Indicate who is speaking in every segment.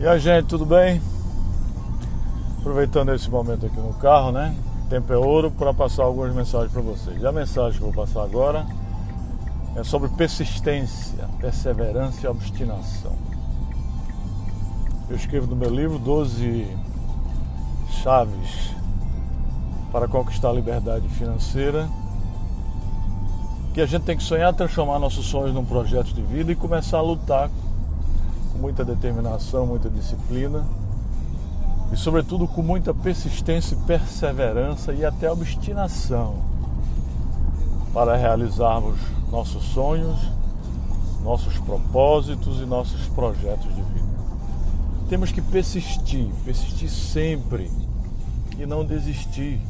Speaker 1: E a gente, tudo bem? Aproveitando esse momento aqui no carro, né? Tempo é ouro para passar algumas mensagens para vocês. E a mensagem que eu vou passar agora é sobre persistência, perseverança e obstinação. Eu escrevo no meu livro 12 chaves para conquistar a liberdade financeira. Que a gente tem que sonhar transformar nossos sonhos num projeto de vida e começar a lutar muita determinação, muita disciplina e, sobretudo, com muita persistência perseverança e até obstinação para realizarmos nossos sonhos, nossos propósitos e nossos projetos de vida. Temos que persistir, persistir sempre e não desistir.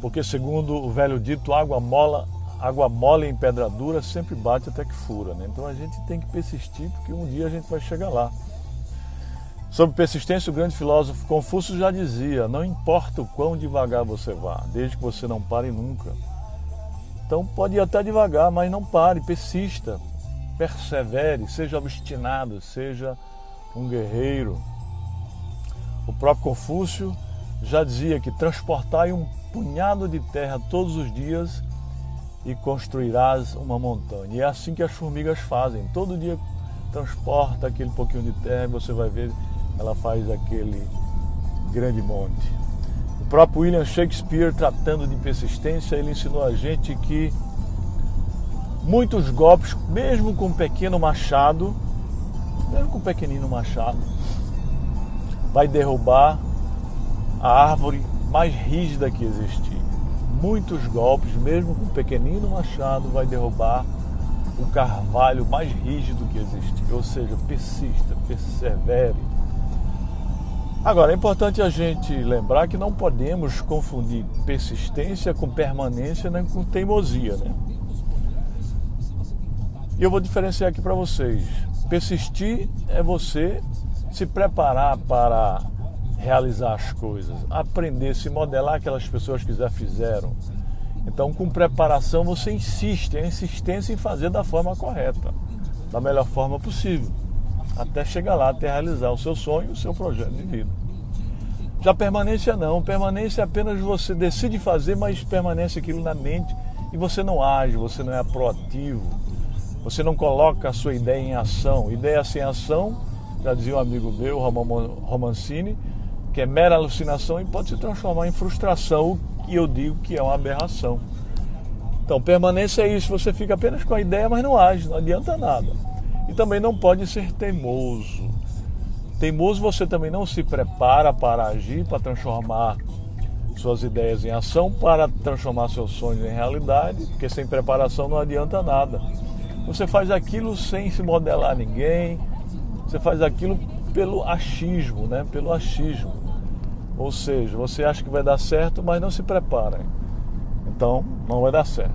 Speaker 1: Porque, segundo o velho dito, água mola água mole em pedra dura sempre bate até que fura. Né? Então a gente tem que persistir, porque um dia a gente vai chegar lá. Sobre persistência, o grande filósofo Confúcio já dizia: não importa o quão devagar você vá, desde que você não pare nunca. Então pode ir até devagar, mas não pare, persista, persevere, seja obstinado, seja um guerreiro. O próprio Confúcio já dizia que transportar um punhado de terra todos os dias e construirás uma montanha. E é assim que as formigas fazem. Todo dia transporta aquele pouquinho de terra e você vai ver, ela faz aquele grande monte. O próprio William Shakespeare, tratando de persistência, ele ensinou a gente que muitos golpes, mesmo com um pequeno machado, mesmo com um pequenino machado, vai derrubar a árvore mais rígida que existir muitos golpes, mesmo com um pequenino machado, vai derrubar o carvalho mais rígido que existe. Ou seja, persista, persevere. Agora, é importante a gente lembrar que não podemos confundir persistência com permanência nem com teimosia, né? E eu vou diferenciar aqui para vocês. Persistir é você se preparar para realizar as coisas, aprender, se modelar aquelas pessoas que já fizeram. Então, com preparação, você insiste, a insistência em fazer da forma correta, da melhor forma possível, até chegar lá, até realizar o seu sonho, o seu projeto de vida. Já permanência não, permanência é apenas você decide fazer, mas permanece aquilo na mente e você não age, você não é proativo, você não coloca a sua ideia em ação. Ideia sem ação, já dizia um amigo meu, Romancini, que é mera alucinação e pode se transformar em frustração, e eu digo que é uma aberração. Então, permanência é isso, você fica apenas com a ideia, mas não age, não adianta nada. E também não pode ser teimoso. Teimoso você também não se prepara para agir, para transformar suas ideias em ação, para transformar seus sonhos em realidade, porque sem preparação não adianta nada. Você faz aquilo sem se modelar ninguém, você faz aquilo pelo achismo, né? Pelo achismo. Ou seja, você acha que vai dar certo, mas não se prepara. Então, não vai dar certo.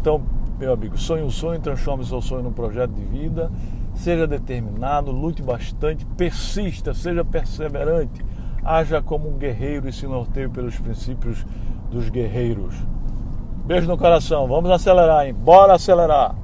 Speaker 1: Então, meu amigo, sonhe um sonho, transforme seu sonho num projeto de vida. Seja determinado, lute bastante, persista, seja perseverante. Haja como um guerreiro e se norteie pelos princípios dos guerreiros. Beijo no coração. Vamos acelerar, hein? Bora acelerar!